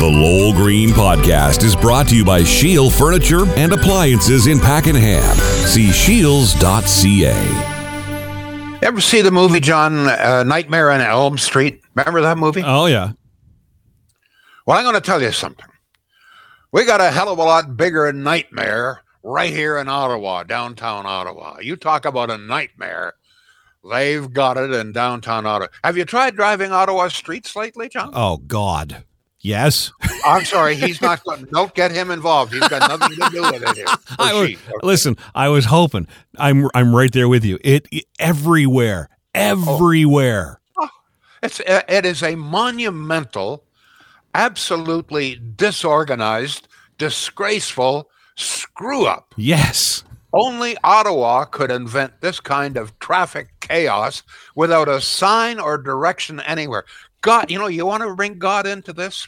The Lowell Green Podcast is brought to you by Shield Furniture and Appliances in Pakenham. See shields.ca. Ever see the movie John uh, Nightmare on Elm Street? Remember that movie? Oh yeah. Well, I'm going to tell you something. We got a hell of a lot bigger nightmare right here in Ottawa, downtown Ottawa. You talk about a nightmare. They've got it in downtown Ottawa. Have you tried driving Ottawa streets lately, John? Oh God. Yes. I'm sorry, he's not going. Don't get him involved. He's got nothing to do with it here. I was, she. listen, I was hoping. I'm I'm right there with you. It, it- everywhere, everywhere. Oh, it's it is a monumental, absolutely disorganized, disgraceful screw up. Yes. Only Ottawa could invent this kind of traffic chaos without a sign or direction anywhere. God, you know, you want to bring God into this?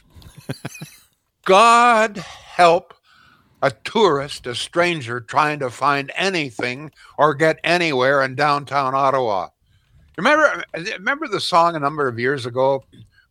God help a tourist, a stranger trying to find anything or get anywhere in downtown Ottawa. Remember, remember the song a number of years ago?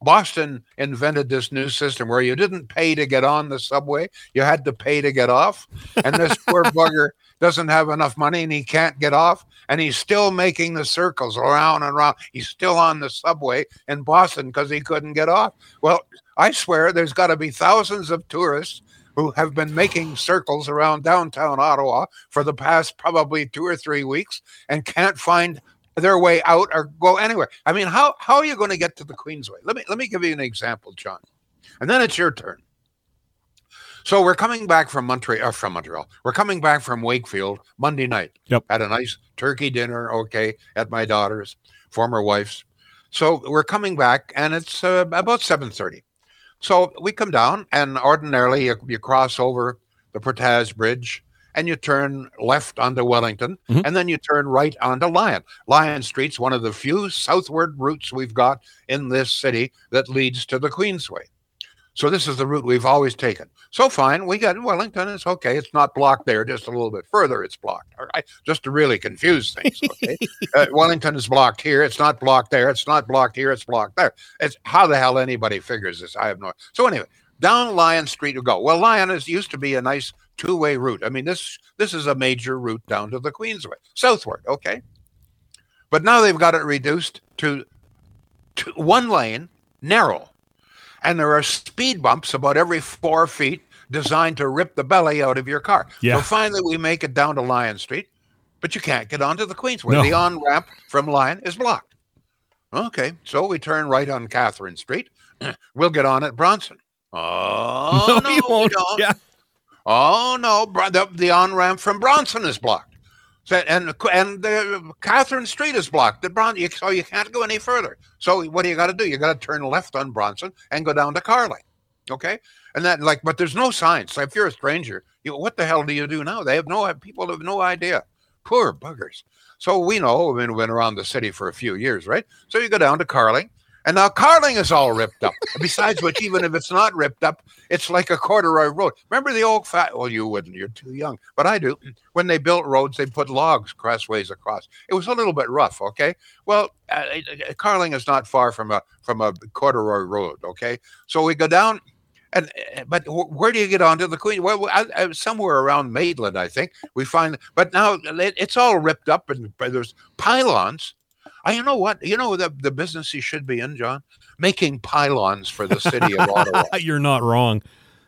Boston invented this new system where you didn't pay to get on the subway, you had to pay to get off. And this poor bugger doesn't have enough money and he can't get off. And he's still making the circles around and around. He's still on the subway in Boston because he couldn't get off. Well, I swear there's got to be thousands of tourists who have been making circles around downtown Ottawa for the past probably two or three weeks and can't find their way out or go anywhere. I mean, how how are you going to get to the Queensway? Let me let me give you an example, John, and then it's your turn. So we're coming back from Montreal, uh, from Montreal. We're coming back from Wakefield Monday night. Yep. Had a nice turkey dinner, okay, at my daughter's, former wife's. So we're coming back, and it's uh, about seven thirty. So we come down, and ordinarily you, you cross over the Portage Bridge, and you turn left onto Wellington, Mhm. and then you turn right onto Lyon. Lyon Street's one of the few southward routes we've got in this city that leads to the Queensway. So this is the route we've always taken. So fine, we got Wellington. It's okay. It's not blocked there. Just a little bit further, it's blocked. All right, just to really confuse things. Okay, uh, Wellington is blocked here. It's not blocked there. It's not blocked here. It's blocked there. It's how the hell anybody figures this. I have no. So anyway, down Lyon Street we go. Well, Lyon is used to be a nice two-way route. I mean, this this is a major route down to the Queensway, southward. Okay, but now they've got it reduced to, to one lane, narrow, and there are speed bumps about every four feet designed to rip the belly out of your car. Yeah. So finally, we make it down to Lyon Street, but you can't get onto the Queensway. No. The on ramp from Lyon is blocked. Okay, so we turn right on Catherine Street. We'll get on at Bronson. Oh no, you we won't. don't. Yeah. Oh no, the, the on ramp from Bronson is blocked. So, and and the Catherine Street is blocked. The Bron- you, so you can't go any further. So what do you got to do? You got to turn left on Bronson and go down to Carling. Okay, and that like, but there's no signs. So if you're a stranger, you what the hell do you do now? They have no people have no idea. Poor buggers. So we know. I mean, we've been around the city for a few years, right? So you go down to Carling. And now Carling is all ripped up. Besides which, even if it's not ripped up, it's like a corduroy road. Remember the old fat? Well, you wouldn't. You're too young, but I do. When they built roads, they put logs crossways across. It was a little bit rough. Okay. Well, uh, uh, Carling is not far from a from a corduroy road. Okay. So we go down, and uh, but wh- where do you get onto the Queen? Well, I, I, somewhere around Maitland, I think we find. But now it, it's all ripped up, and there's pylons. I, you know what? You know the the business he should be in, John, making pylons for the city of Ottawa. You're not wrong.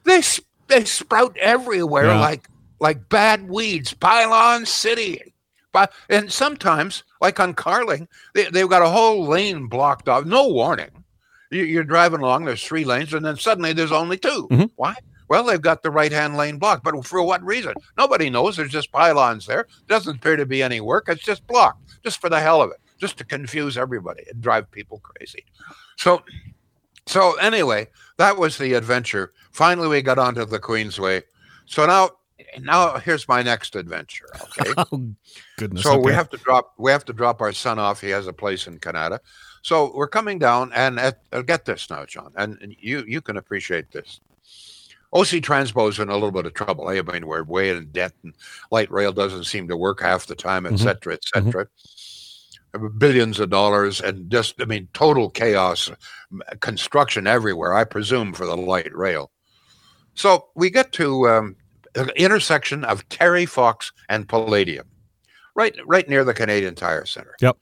They they sprout everywhere Yeah. like like bad weeds. Pylon City, but and sometimes like on Carling, they they've got a whole lane blocked off, no warning. You, you're driving along, there's three lanes, and then suddenly there's only 2 Mhm. Why? Well, they've got the right hand lane blocked, but for what reason? Nobody knows. There's just pylons there. Doesn't appear to be any work. It's just blocked, just for the hell of it, just to confuse everybody and drive people crazy. So, so anyway, that was the adventure. Finally, we got onto the Queensway. So now, now here's my next adventure. Okay. Oh goodness. So we have to drop we have to drop our son off. He has a place in Kanata. So we're coming down, and at, uh, get this now, John, and, and you you can appreciate this. OC Transpo's in a little bit of trouble. eh? I mean, we're way in debt, and light rail doesn't seem to work half the time, et Mhm. cetera, et cetera. Billions of dollars and just, I mean, total chaos, construction everywhere, I presume, for the light rail. So we get to um, the intersection of Terry Fox and Palladium, right, right near the Canadian Tire Center. Yep.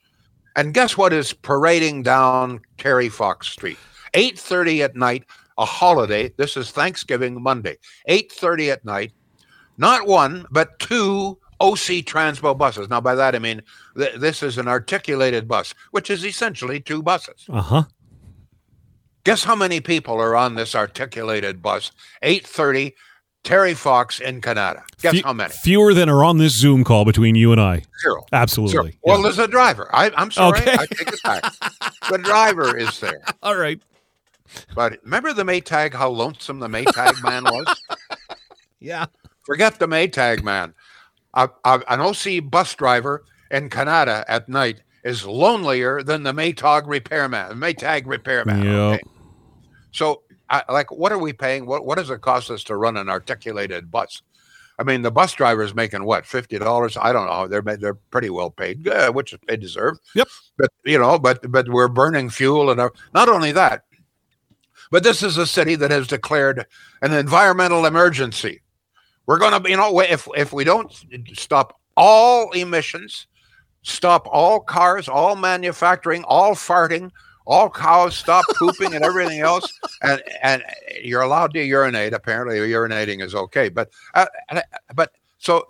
And guess what is parading down Terry Fox Street? 8:30 at night, a holiday. This is Thanksgiving Monday. 8:30 at night. Not one, but two OC Transpo buses. Now, by that I mean th- this is an articulated bus, which is essentially two buses. Uh huh. Guess how many people are on this articulated bus? 8:30, Terry Fox in Kanata. Guess Fe- how many? Fewer than are on this Zoom call between you and I. Zero. Absolutely. Zero. Well, Yeah. there's a driver. I, I'm sorry. Okay. I take it back. the driver is there. All right. But remember the Maytag, how lonesome the Maytag man was? Yeah. Forget the Maytag man. A, a- an OC bus driver in Kanata at night is lonelier than the Maytag repairman, Maytag repairman. Yep. okay? So, I, like, what are we paying? What What does it cost us to run an articulated bus? I mean, the bus driver is making what fifty dollars? I don't know. They're they're pretty well paid, which they deserve. Yep. But you know, but but we're burning fuel, and uh, not only that, but this is a city that has declared an environmental emergency. We're going to, you know, if if we don't stop all emissions, stop all cars, all manufacturing, all farting, all cows stop pooping and everything else, and and you're allowed to urinate. Apparently, urinating is okay, but uh, but so.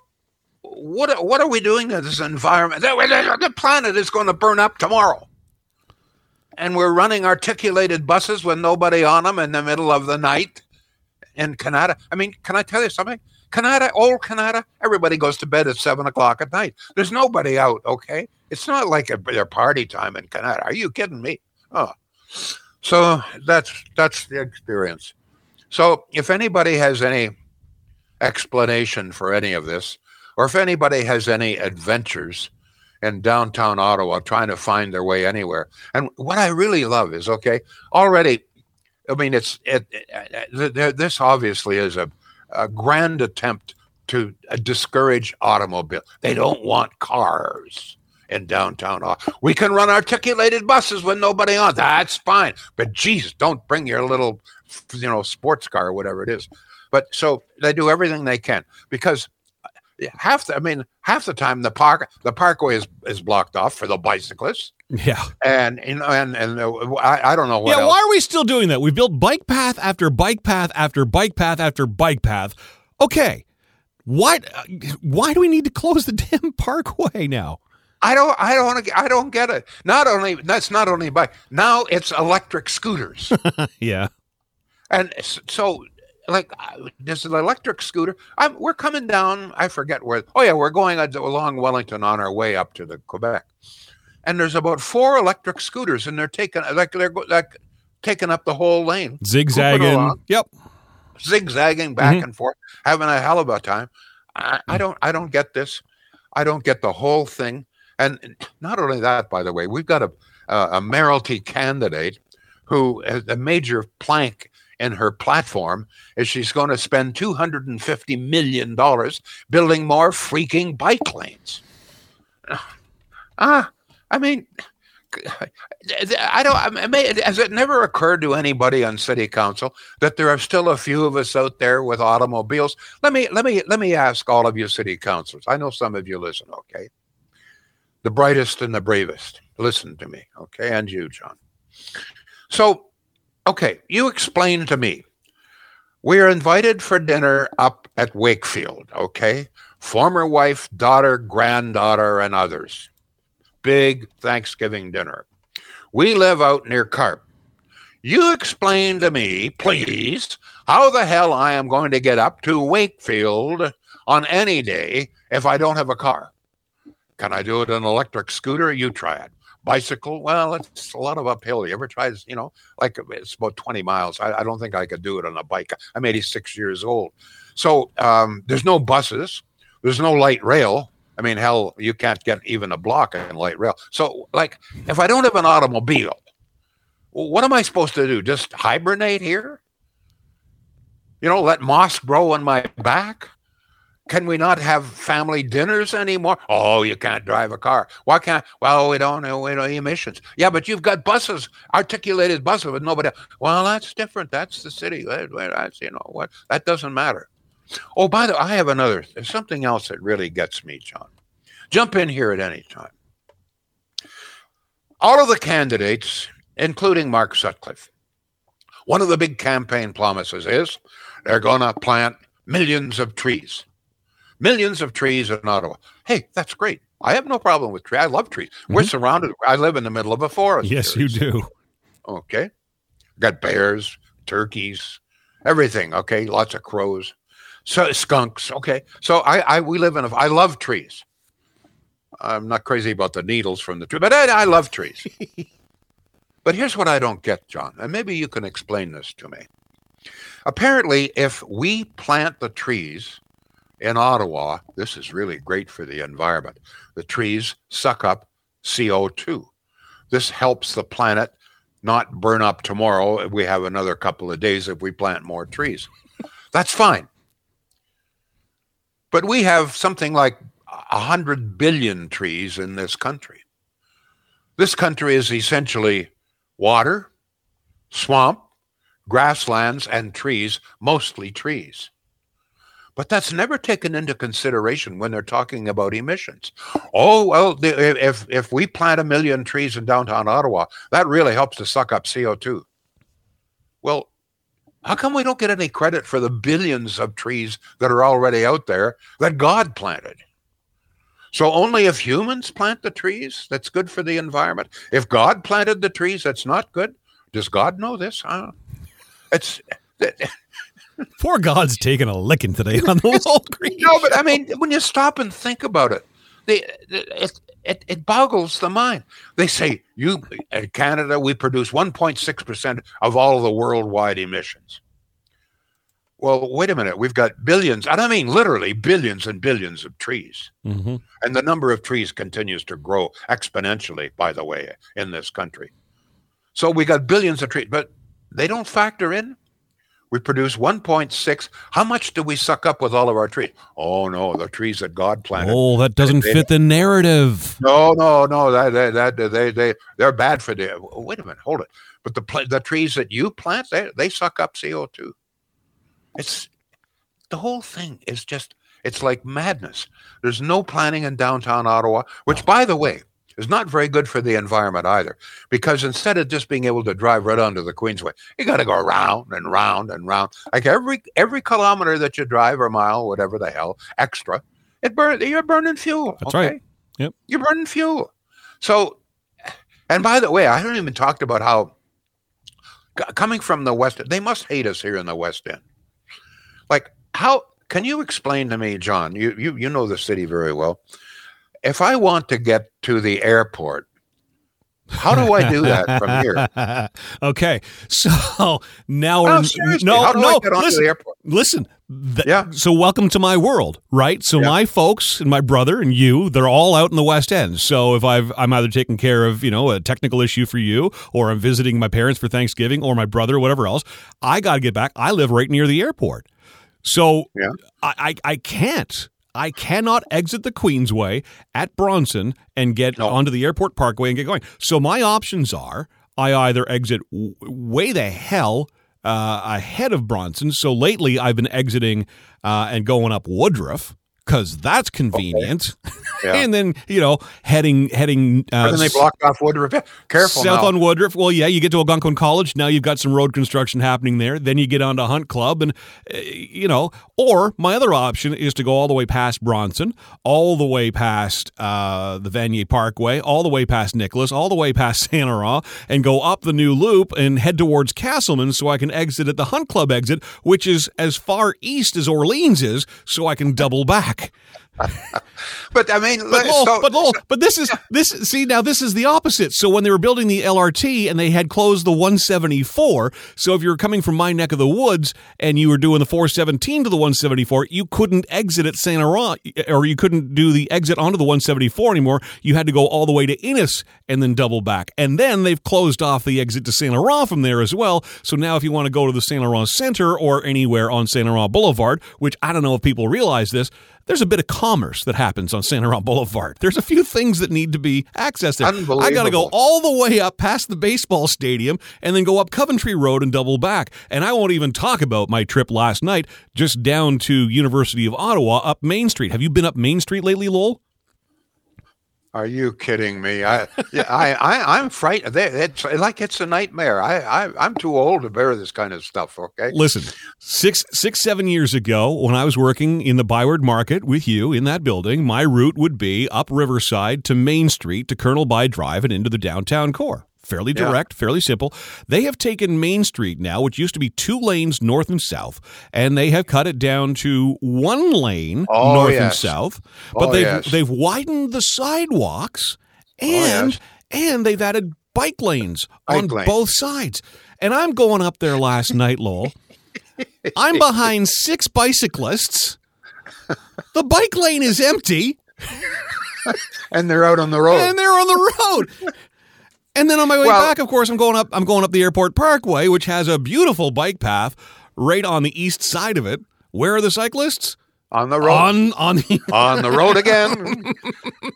What, what are we doing to this environment? The the planet is going to burn up tomorrow and we're running articulated buses with nobody on them in the middle of the night in Kanata. I mean, can I tell you something? Kanata, old Kanata, everybody goes to bed at seven o'clock at night. There's nobody out, okay? It's not like a, their party time in Kanata. Are you kidding me? Oh, so that's that's the experience. So if anybody has any explanation for any of this, or if anybody has any adventures in downtown Ottawa trying to find their way anywhere. And what I really love is okay, already, I mean, it's it, it, th- this obviously is a, a grand attempt to uh, discourage automobile. They don't want cars in downtown We can run articulated buses with nobody on. That's fine. But geez, don't bring your little, you know, sports car or whatever it is. But so they do everything they can because half the I mean half the time the park the parkway is is blocked off for the bicyclists Yeah. and you know and and uh, I, I don't know what yeah. else. Why are we still doing that? We built bike path after bike path after bike path after bike path. Okay. Why? uh, Why do we need to close the damn parkway now? I don't I don't I don't get it. Not only that's not only bike now it's electric scooters Yeah. and so like uh, this is an electric scooter. I'm, we're coming down. I forget where. Oh yeah, we're going along Wellington on our way up to the Quebec, and there's about four electric scooters, and they're taking like they're like taking up the whole lane. Zigzagging. along. Yep. zigzagging back Mhm. and forth, having a hell of a time. I, I don't I don't get this. I don't get the whole thing. And not only that, by the way, we've got a a, a mayoralty candidate who has a major plank in her platform is she's going to spend two hundred and fifty million dollars building more freaking bike lanes. Ah, I mean. I don't. I mean, has it never occurred to anybody on city council that there are still a few of us out there with automobiles? Let me let me let me ask all of you city councilors. I know some of you listen. Okay, the brightest and the bravest, listen to me. Okay, and you, John. So, okay, you explain to me. We are invited for dinner up at Wakefield. Okay, former wife, daughter, granddaughter, and others big Thanksgiving dinner. We live out near Carp. You explain to me, please, how the hell I am going to get up to Wakefield on any day if I don't have a car. Can I do it on an electric scooter? You try it. Bicycle? Well, it's a lot of uphill. You ever tried, you know, like it's about 20 miles. I, I don't think I could do it on a bike. I'm 86 years old. So um, there's no buses, there's no light rail. I mean, hell, you can't get even a block in light rail. So, like, if I don't have an automobile, what am I supposed to do? Just hibernate here? You know, let moss grow on my back? Can we not have family dinners anymore? Oh, you can't drive a car. Why can't? Well, we don't know we emissions. Yeah, but you've got buses, articulated buses with nobody. Well, that's different. That's the city. That's you know what? That doesn't matter. Oh, by the way, I have another. Something else that really gets me, John. Jump in here at any time. All of the candidates, including Mark Sutcliffe, one of the big campaign promises is they're going to plant millions of trees. Millions of trees in Ottawa. Hey, that's great. I have no problem with trees. I love trees. Mm-hmm. We're surrounded. I live in the middle of a forest. Yes, you do. Okay. Got bears, turkeys, everything. Okay. Lots of crows. So skunks. Okay. So I, I we live in a I love trees. I'm not crazy about the needles from the tree, but I, I love trees. but here's what I don't get, John, and maybe you can explain this to me. Apparently, if we plant the trees in Ottawa, this is really great for the environment. The trees suck up CO2. This helps the planet not burn up tomorrow. We have another couple of days if we plant more trees. That's fine. But we have something like 100 billion trees in this country. This country is essentially water, swamp, grasslands, and trees, mostly trees. But that's never taken into consideration when they're talking about emissions. Oh, well, if, if we plant a million trees in downtown Ottawa, that really helps to suck up CO2. Well, how come we don't get any credit for the billions of trees that are already out there that God planted? So only if humans plant the trees, that's good for the environment. If God planted the trees, that's not good. Does God know this? Huh? It's Poor God's taking a licking today on the whole green. No, but I mean, when you stop and think about it, the, it, it, it boggles the mind. They say, you, in Canada, we produce 1.6% of all the worldwide emissions. Well, wait a minute. We've got billions, and I mean literally billions and billions of trees. Mm-hmm. And the number of trees continues to grow exponentially, by the way, in this country. So we got billions of trees, but they don't factor in we produce 1.6. How much do we suck up with all of our trees? Oh no, the trees that God planted. Oh, that doesn't they, fit the narrative. No, no, no. That, that, that they they they're bad for the. Wait a minute, hold it. But the the trees that you plant, they they suck up CO two. It's the whole thing is just it's like madness. There's no planning in downtown Ottawa, which, oh. by the way, is not very good for the environment either. Because instead of just being able to drive right onto the Queensway, you got to go round and round and round. Like every every kilometer that you drive or mile, whatever the hell, extra, it burn you're burning fuel. That's okay? right. Yep. You're burning fuel. So, and by the way, I haven't even talked about how coming from the West, they must hate us here in the West End. Like, how can you explain to me, John? You you you know the city very well if I want to get to the airport, how do I do that from here? okay, so now we're no, no. listen, listen. Th- yeah. So welcome to my world, right? So yeah. my folks and my brother and you, they're all out in the West End. So if I've I'm either taking care of you know a technical issue for you, or I'm visiting my parents for Thanksgiving, or my brother, or whatever else, I got to get back. I live right near the airport. So yeah. I, I, I can't I cannot exit the Queensway at Bronson and get no. onto the airport parkway and get going. So my options are I either exit w- way the hell uh, ahead of Bronson. So lately I've been exiting uh, and going up Woodroffe because that's convenient. Okay. Yeah. and then you know heading heading. Uh, then they blocked off Woodroffe. Careful. South now. on Woodroffe. Well, yeah, you get to Algonquin College. Now you've got some road construction happening there. Then you get on to Hunt Club, and uh, you know. Or my other option is to go all the way past Bronson, all the way past uh, the Vanier Parkway, all the way past Nicholas, all the way past Saint Laurent, and go up the new loop and head towards Casselman, so I can exit at the Hunt Club exit, which is as far east as Orleans is, so I can double back. but I mean, but, Lowell, so, but, Lowell, but this is this. See now, this is the opposite. So when they were building the LRT and they had closed the 174, so if you were coming from my neck of the woods and you were doing the 417 to the 174, you couldn't exit at Saint Laurent, or you couldn't do the exit onto the 174 anymore. You had to go all the way to Innes and then double back. And then they've closed off the exit to Saint Laurent from there as well. So now, if you want to go to the Saint Laurent Center or anywhere on Saint Laurent Boulevard, which I don't know if people realize this there's a bit of commerce that happens on Saint Laurent Boulevard. There's a few things that need to be accessed. I got to go all the way up past the baseball stadium and then go up Coventry Road and double back. And I won't even talk about my trip last night just down to University of Ottawa up Main Street. Have you been up Main Street lately, Lowell? Are you kidding me? I, I, I, I'm frightened. It's like it's a nightmare. I, I, I'm too old to bear this kind of stuff. Okay. Listen, six, six, seven years ago, when I was working in the Byward Market with you in that building, my route would be up Riverside to Main Street to Colonel By Drive and into the downtown core fairly direct, yeah. fairly simple. They have taken Main Street now, which used to be two lanes north and south, and they have cut it down to one lane oh, north yes. and south. Oh, but oh, they've yes. they've widened the sidewalks oh, and oh, yes. and they've added bike lanes bike on lane. both sides. And I'm going up there last night, Lowell. I'm behind six bicyclists. The bike lane is empty. and they're out on the road. And they're on the road. And then on my way well, back, of course, I'm going up. I'm going up the airport parkway, which has a beautiful bike path right on the east side of it. Where are the cyclists? On the road. On on the, on the road again.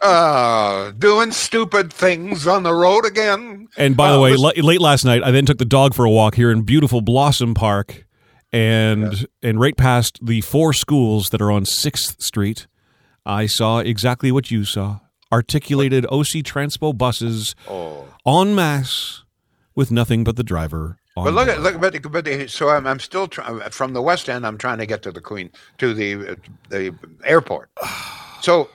uh, doing stupid things on the road again. And by uh, the way, was, late last night, I then took the dog for a walk here in beautiful Blossom Park, and yeah. and right past the four schools that are on Sixth Street, I saw exactly what you saw articulated OC Transpo buses oh. en masse with nothing but the driver. but look at look, but, but so I'm, I'm still try, from the west end. I'm trying to get to the Queen to the the airport. so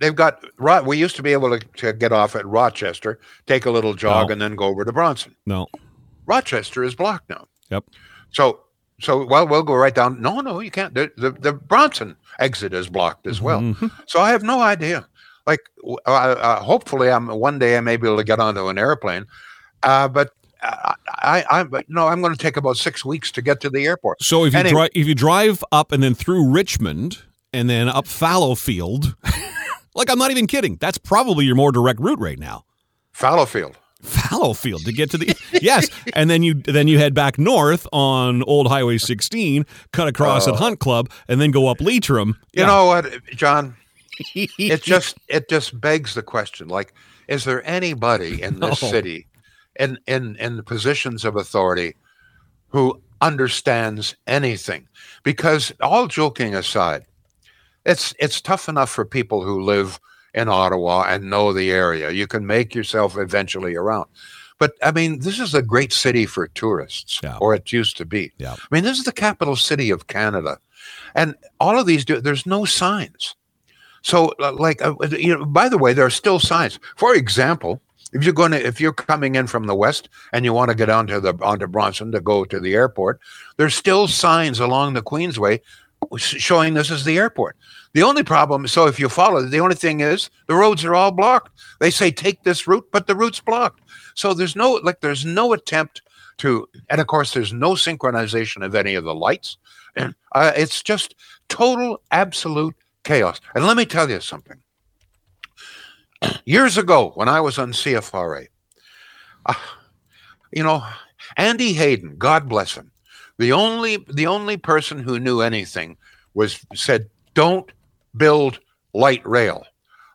they've got we used to be able to, to, get off at Rochester, take a little jog, no. and then go over to Bronson. No, Rochester is blocked now. Yep. So so well we'll go right down. No, no, you can't. The the, the Bronson exit is blocked as well. Mm-hmm. So I have no idea like uh, uh, hopefully I'm one day I may be able to get onto an airplane, uh, but uh, I, I, but no, I'm going to take about six weeks to get to the airport. So if you anyway, drive, if you drive up and then through Richmond and then up Fallowfield, like I'm not even kidding, that's probably your more direct route right now. Fallowfield. Fallowfield to get to the yes, and then you then you head back north on Old Highway 16, cut across uh, at Hunt Club, and then go up Leitrim. You yeah. know what, John? It just it just begs the question like is there anybody in this no. city in in in positions of authority who understands anything because all joking aside it's it's tough enough for people who live in Ottawa and know the area you can make yourself eventually around but I mean, this is a great city for tourists, yeah. or it used to be. Yeah. I mean, this is the capital city of Canada, and all of these do. There's no signs. So, uh, like, uh, you know, by the way, there are still signs. For example, if you're going to, if you're coming in from the west and you want to get onto the onto Bronson to go to the airport, there's still signs along the Queensway showing this is the airport. The only problem, so if you follow, the only thing is the roads are all blocked. They say take this route, but the route's blocked. So there's no like there's no attempt to, and of course there's no synchronization of any of the lights, and uh, it's just total absolute chaos. And let me tell you something. Years ago, when I was on CFRA, uh, you know, Andy Hayden, God bless him, the only the only person who knew anything was said, "Don't build light rail."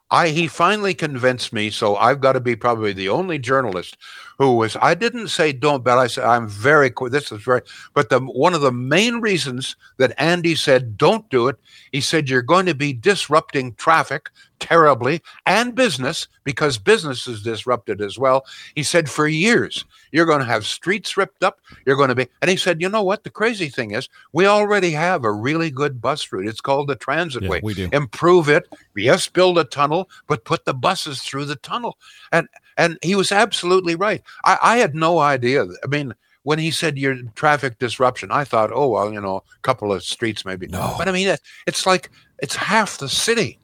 I he finally convinced me, so I've got to be probably the only journalist who was. I didn't say don't, but I said I'm very. This is very. But the one of the main reasons that Andy said don't do it, he said you're going to be disrupting traffic terribly and business because business is disrupted as well. He said, for years, you're going to have streets ripped up. You're going to be, and he said, you know what? The crazy thing is, we already have a really good bus route. It's called the Transitway. Yeah, we do. Improve it. Yes, build a tunnel, but put the buses through the tunnel. And and he was absolutely right. I, I had no idea. I mean, when he said your traffic disruption, I thought, oh well, you know, a couple of streets maybe. No, but I mean, it's like it's half the city.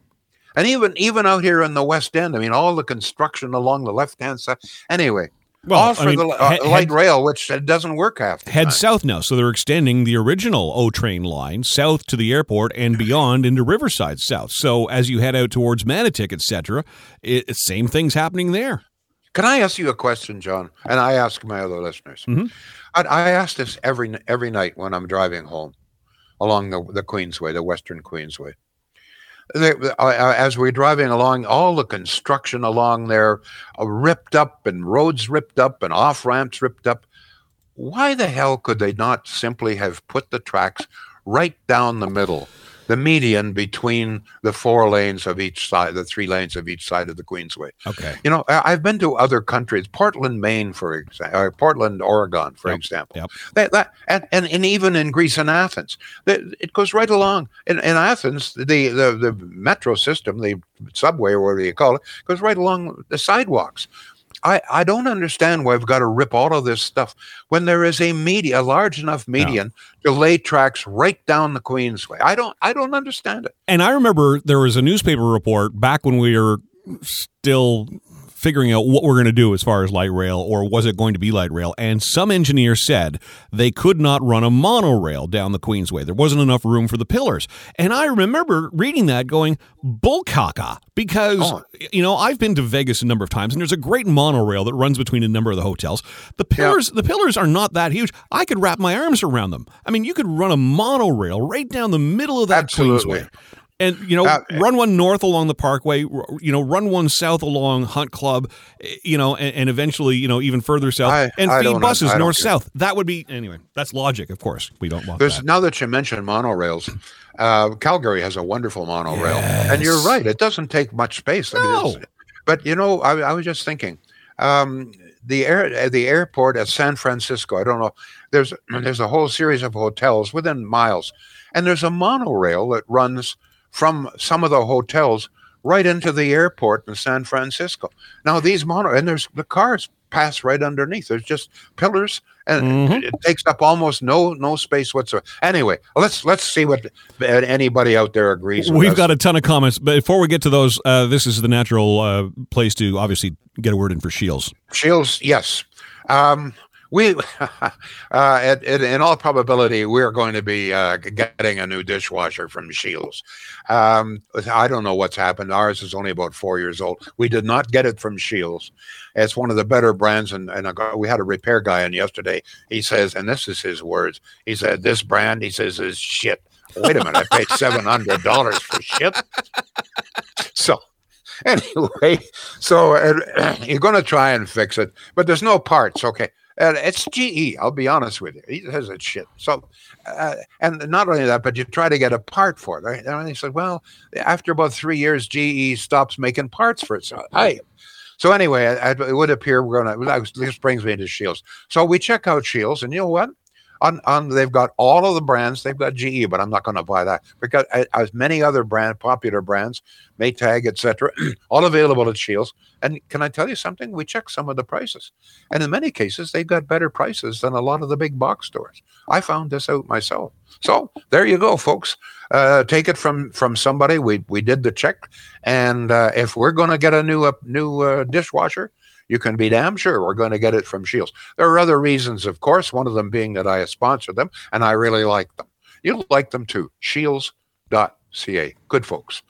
And even even out here in the West End, I mean, all the construction along the left hand side. Anyway, well, all for I mean, the uh, head, light rail, which doesn't work half. head time. south now, so they're extending the original O train line south to the airport and beyond into Riverside South. So as you head out towards Manotick, etc., it, same things happening there. Can I ask you a question, John? And I ask my other listeners. Mm-hmm. I, I ask this every every night when I'm driving home along the the Queensway, the Western Queensway. they, uh, as we're driving along, all the construction along there uh, ripped up and roads ripped up and off ramps ripped up. Why the hell could they not simply have put the tracks right down the middle? The median between the four lanes of each side, the three lanes of each side of the Queensway. Okay. You know, I've been to other countries, Portland, Maine, for example, or Portland, Oregon, for yep. example. Yep. That, that, and, and, and even in Greece and Athens, it goes right along. In, in Athens, the, the, the metro system, the subway, or whatever you call it, goes right along the sidewalks. I, I don't understand why we've got to rip all of this stuff when there is a media, a large enough median to lay tracks right down the Queensway. I don't I don't understand it. And I remember there was a newspaper report back when we were still figuring out what we're going to do as far as light rail, or was it going to be light rail? And some engineer said they could not run a monorail down the Queensway. There wasn't enough room for the pillars. And I remember reading that going, bullcaca, because, oh. you know, I've been to Vegas a number of times and there's a great monorail that runs between a number of the hotels. The pillars, the pillars are not that huge. I could wrap my arms around them. I mean, you could run a monorail right down the middle of that Absolutely. Queensway and you know uh, run one north along the parkway you know run one south along hunt club eh, you know and, and eventually you know even further south I, and I feed buses north south that would be anyway that's logic of course we don't want there's that. now that you mentioned monorails uh, calgary has a wonderful monorail yes. and you're right it doesn't take much space no. I mean, but you know I, I was just thinking um, the air the airport at san francisco i don't know there's there's a whole series of hotels within miles and there's a monorail that runs from some of the hotels right into the airport in San Francisco. Now these mono and there's the cars pass right underneath. There's just pillars and mm-hmm. it takes up almost no no space whatsoever. Anyway, let's let's see what anybody out there agrees. We've got a ton of comments, but before we get to those, uh, this is the natural uh, place to obviously get a word in for Shields. Shields, yes. Um, we, uh, at, at, in all probability, we're going to be uh, getting a new dishwasher from Shields. Um, I don't know what's happened. Ours is only about four years old. We did not get it from Shields. It's one of the better brands. And, and we had a repair guy in yesterday. He says, and this is his words. He said, "This brand," he says, "is shit." Wait a minute, I paid seven hundred dollars for shit. So anyway, so uh, you're going to try and fix it, but there's no parts. Okay, and it's GE. I'll be honest with you. He has it's shit. So, uh, and not only that, but you try to get a part for it. Right? And he said, well, after about three years, GE stops making parts for it. So, I. So anyway, it would appear we're going to. This brings me to Shields. So we check out Shields, and you know what? On, on they've got all of the brands. They've got GE, but I'm not going to buy that because as many other brand popular brands, Maytag, etc., all available at Shields. And can I tell you something? We checked some of the prices, and in many cases, they've got better prices than a lot of the big box stores. I found this out myself. So there you go, folks. Uh, take it from from somebody. We we did the check, and uh, if we're going to get a new uh, new uh, dishwasher, you can be damn sure we're going to get it from Shields. There are other reasons, of course, one of them being that I sponsor them and I really like them. You'll like them too. Shields.ca. Good folks.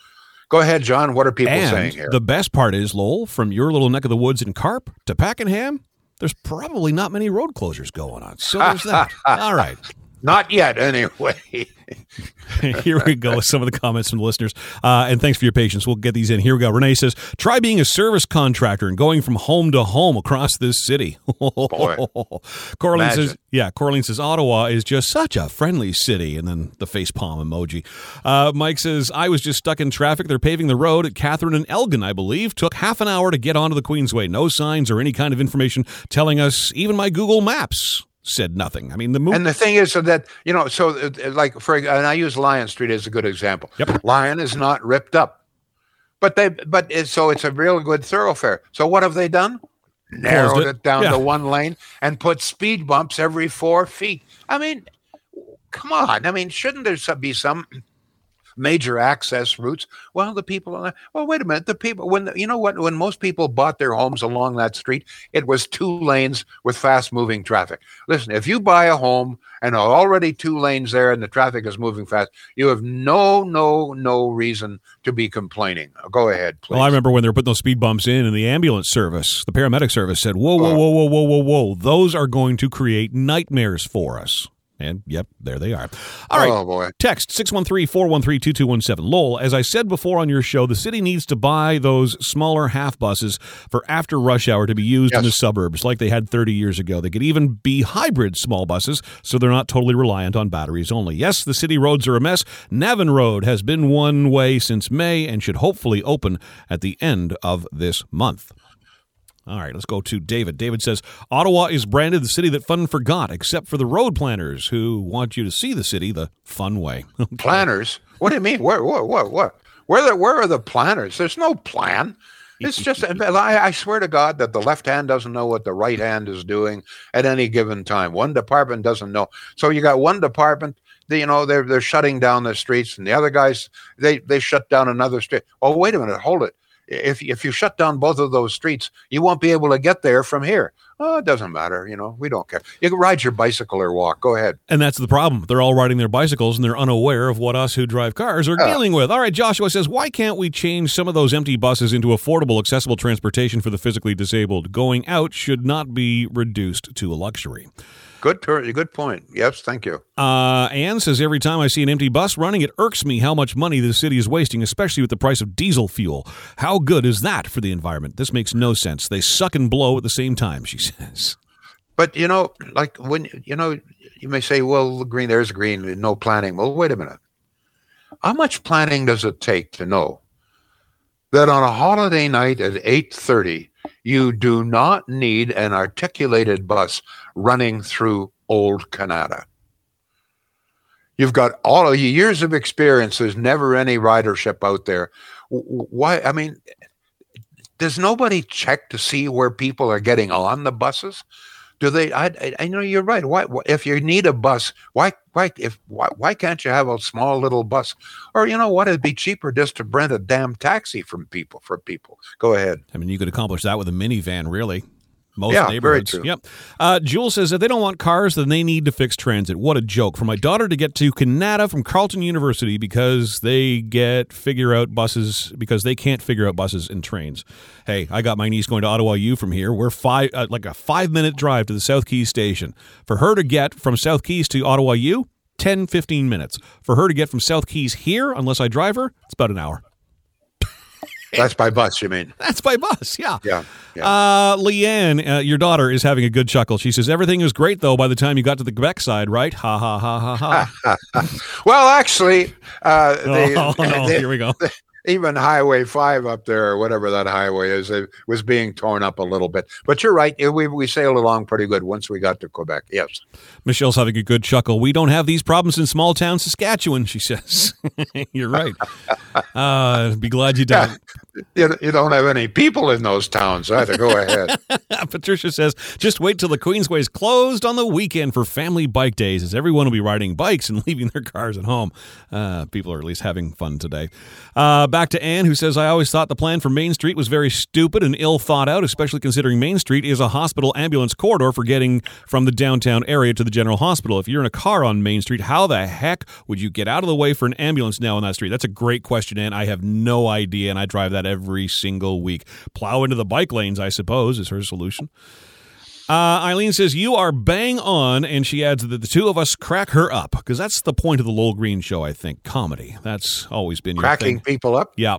Go ahead, John. What are people and saying here? The best part is, Lowell, from your little neck of the woods in Carp to Pakenham, there's probably not many road closures going on. So there's that. All right. Not yet, anyway. Here we go with some of the comments from the listeners. Uh, and thanks for your patience. We'll get these in. Here we go. Renee says, try being a service contractor and going from home to home across this city. Corlin says, yeah, Corlin says, Ottawa is just such a friendly city. And then the face palm emoji. Uh, Mike says, I was just stuck in traffic. They're paving the road at Catherine and Elgin, I believe. Took half an hour to get onto the Queensway. No signs or any kind of information telling us, even my Google Maps said nothing. I mean, the movie. And the thing is so that you know, so uh, like for and I use Lyon Street as a good example. Yep. Lyon is not ripped up, but they but it's, so it's a real good thoroughfare. So what have they done? Narrowed it. it, down yeah. to one lane and put speed bumps every four feet. I mean, come on. I mean, shouldn't there be some major access routes. Well, the people, uh, well, wait a minute. The people, when you know what, when most people bought their homes along that street, it was two lanes with fast moving traffic. Listen, if you buy a home and are already two lanes there and the traffic is moving fast, you have no, no, no reason to be complaining. Go ahead, oh, please. Well, I remember when they were putting those speed bumps in, and the ambulance service, the paramedic service said, "Whoa, whoa, oh. whoa, whoa, whoa, whoa, whoa! Those are going to create nightmares for us." And yep, there they are. All right. Oh, boy. Text 613 413 2217. Lowell, as I said before on your show, the city needs to buy those smaller half buses for after rush hour to be used yes. in the suburbs like they had 30 years ago. They could even be hybrid small buses so they're not totally reliant on batteries only. Yes, the city roads are a mess. Navan Road has been one way since May and should hopefully open at the end of this month. All right, let's go to David. David says Ottawa is branded the city that fun forgot, except for the road planners who want you to see the city the fun way. planners? What do you mean? Where? What? What? What? Where? The, where are the planners? There's no plan. It's just, I, I swear to God that the left hand doesn't know what the right hand is doing at any given time. One department doesn't know. So you got one department you know they're they're shutting down the streets and the other guys they they shut down another street oh wait a minute hold it if if you shut down both of those streets, you won't be able to get there from here. Oh, it doesn't matter. You know, we don't care. You can ride your bicycle or walk. Go ahead. And that's the problem. They're all riding their bicycles and they're unaware of what us who drive cars are uh, dealing with. All right, Joshua says, why can't we change some of those empty buses into affordable, accessible transportation for the physically disabled? Going out should not be reduced to a luxury. Good, good point. Yes, thank you. Uh, Anne says every time I see an empty bus running, it irks me how much money the city is wasting, especially with the price of diesel fuel. How good is that for the environment? This makes no sense. They suck and blow at the same time. She says. But you know, like when you know, you may say, "Well, green, there's green, no planning." Well, wait a minute. How much planning does it take to know that on a holiday night at eight thirty? You do not need an articulated bus running through Old Kanata. You've got all of your years of experience. There's never any ridership out there. Why? I mean, does nobody check to see where people are getting on the buses? Do they I, I know you're right. Why if you need a bus why why if why, why can't you have a small little bus? Or you know what it'd be cheaper just to rent a damn taxi from people for people. Go ahead. I mean you could accomplish that with a minivan really most yeah, neighborhoods. Very true. Yep. Uh, Jewel says if they don't want cars, then they need to fix transit. What a joke for my daughter to get to Kanata from Carleton University because they get figure out buses because they can't figure out buses and trains. Hey, I got my niece going to Ottawa U from here. We're five uh, like a five minute drive to the South Keys station. For her to get from South Keys to Ottawa U, 10, 15 minutes. For her to get from South Keys here, unless I drive her, it's about an hour. That's by bus, you mean? That's by bus, yeah. Yeah. yeah. Uh, Leanne, uh, your daughter is having a good chuckle. She says, Everything was great, though, by the time you got to the Quebec side, right? Ha, ha, ha, ha, ha. well, actually, uh, they, oh, no, they, here we go. They, even Highway 5 up there, or whatever that highway is, it was being torn up a little bit. But you're right. We, we sailed along pretty good once we got to Quebec. Yes. Michelle's having a good chuckle. We don't have these problems in small town Saskatchewan, she says. you're right. Uh, be glad you don't. You, you don't have any people in those towns either. Go ahead. Patricia says, just wait till the Queensway is closed on the weekend for family bike days, as everyone will be riding bikes and leaving their cars at home. Uh, people are at least having fun today. Uh, back to Anne, who says, I always thought the plan for Main Street was very stupid and ill thought out, especially considering Main Street is a hospital ambulance corridor for getting from the downtown area to the general hospital. If you're in a car on Main Street, how the heck would you get out of the way for an ambulance now on that street? That's a great question, Anne. I have no idea, and I drive that every single week. Plow into the bike lanes, I suppose, is her solution. Uh, Eileen says, You are bang on. And she adds that the two of us crack her up because that's the point of the Lowell Green show, I think. Comedy. That's always been your Cracking people up? Yeah.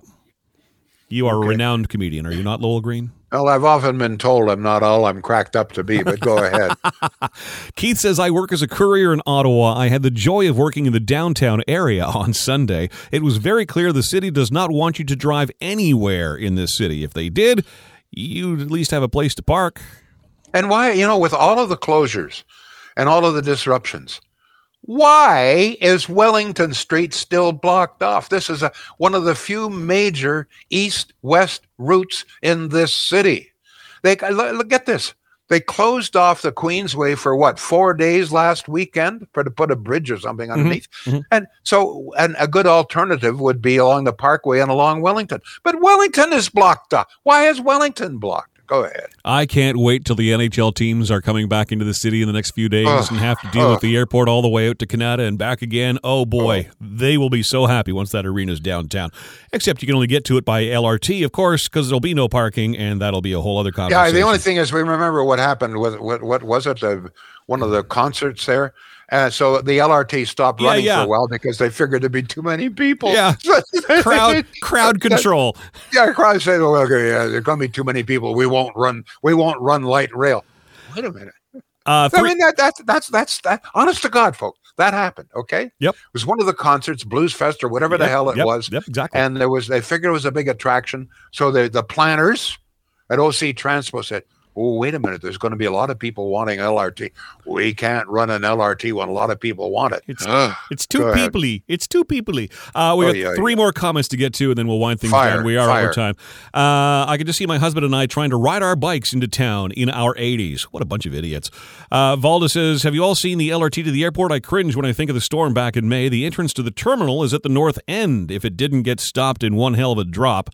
You are okay. a renowned comedian, are you not, Lowell Green? Well, I've often been told I'm not all I'm cracked up to be, but go ahead. Keith says, I work as a courier in Ottawa. I had the joy of working in the downtown area on Sunday. It was very clear the city does not want you to drive anywhere in this city. If they did, you'd at least have a place to park. And why, you know, with all of the closures and all of the disruptions, why is Wellington Street still blocked off? This is a, one of the few major east west routes in this city. They look at this. They closed off the Queensway for what four days last weekend for to put a bridge or something mm-hmm, underneath, mm-hmm. and so and a good alternative would be along the Parkway and along Wellington. But Wellington is blocked off. Why is Wellington blocked? Go ahead. I can't wait till the NHL teams are coming back into the city in the next few days and have to deal with the airport all the way out to Kanata and back again. Oh boy, they will be so happy once that arena's downtown. Except you can only get to it by LRT, of course, because there'll be no parking, and that'll be a whole other conversation. Yeah, the only thing is, we remember what happened with what what was it? The, one of the concerts there Uh, so the LRT stopped running yeah, yeah. for a while because they figured there'd be too many people. Yeah, crowd crowd control. Yeah, crowd say, "Well, okay, yeah, there's going to be too many people. We won't run. We won't run light rail." Wait a minute. Uh, I mean that that's that's that's that. Honest to God, folks, that happened. Okay. Yep. It was one of the concerts, Blues Fest or whatever yep, the hell it yep, was. Yep. Exactly. And there was they figured it was a big attraction, so the the planners at OC Transpo said, oh, wait a minute, there's going to be a lot of people wanting LRT. We can't run an LRT when a lot of people want it. It's, it's too peoply. It's too peoply. Uh, we oh, got yeah, three yeah. more comments to get to, and then we'll wind things fire, down. We are fire. over time. Uh, I can just see my husband and I trying to ride our bikes into town in our 80s. What a bunch of idiots. Uh, Valda says, Have you all seen the LRT to the airport? I cringe when I think of the storm back in May. The entrance to the terminal is at the north end. If it didn't get stopped in one hell of a drop,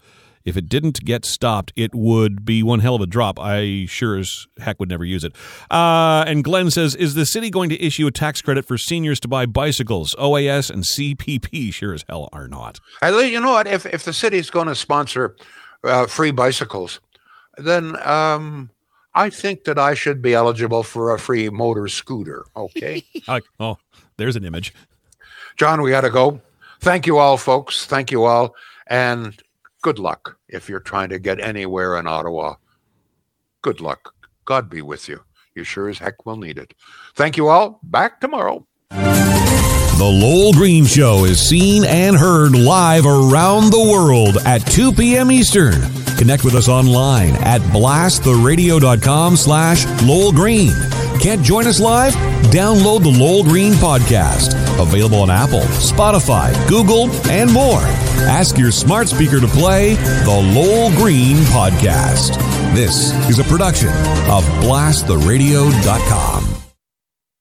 if it didn't get stopped, it would be one hell of a drop. I sure as heck would never use it. Uh, and Glenn says, Is the city going to issue a tax credit for seniors to buy bicycles? OAS and CPP sure as hell are not. you know what? If, if the city is going to sponsor uh, free bicycles, then um, I think that I should be eligible for a free motor scooter. Okay. uh, oh, there's an image. John, we got to go. Thank you all, folks. Thank you all. And good luck if you're trying to get anywhere in Ottawa. Good luck. God be with you. You sure as heck will need it. Thank you all. Back tomorrow. The Lowell Green Show is seen and heard live around the world at 2 p.m. Eastern. Connect with us online at blasttheradio.com slash Lowell Green. Can't join us live? Download the Lowell Green Podcast. Available on Apple, Spotify, Google, and more. Ask your smart speaker to play the Lowell Green Podcast. This is a production of BlastTheRadio.com.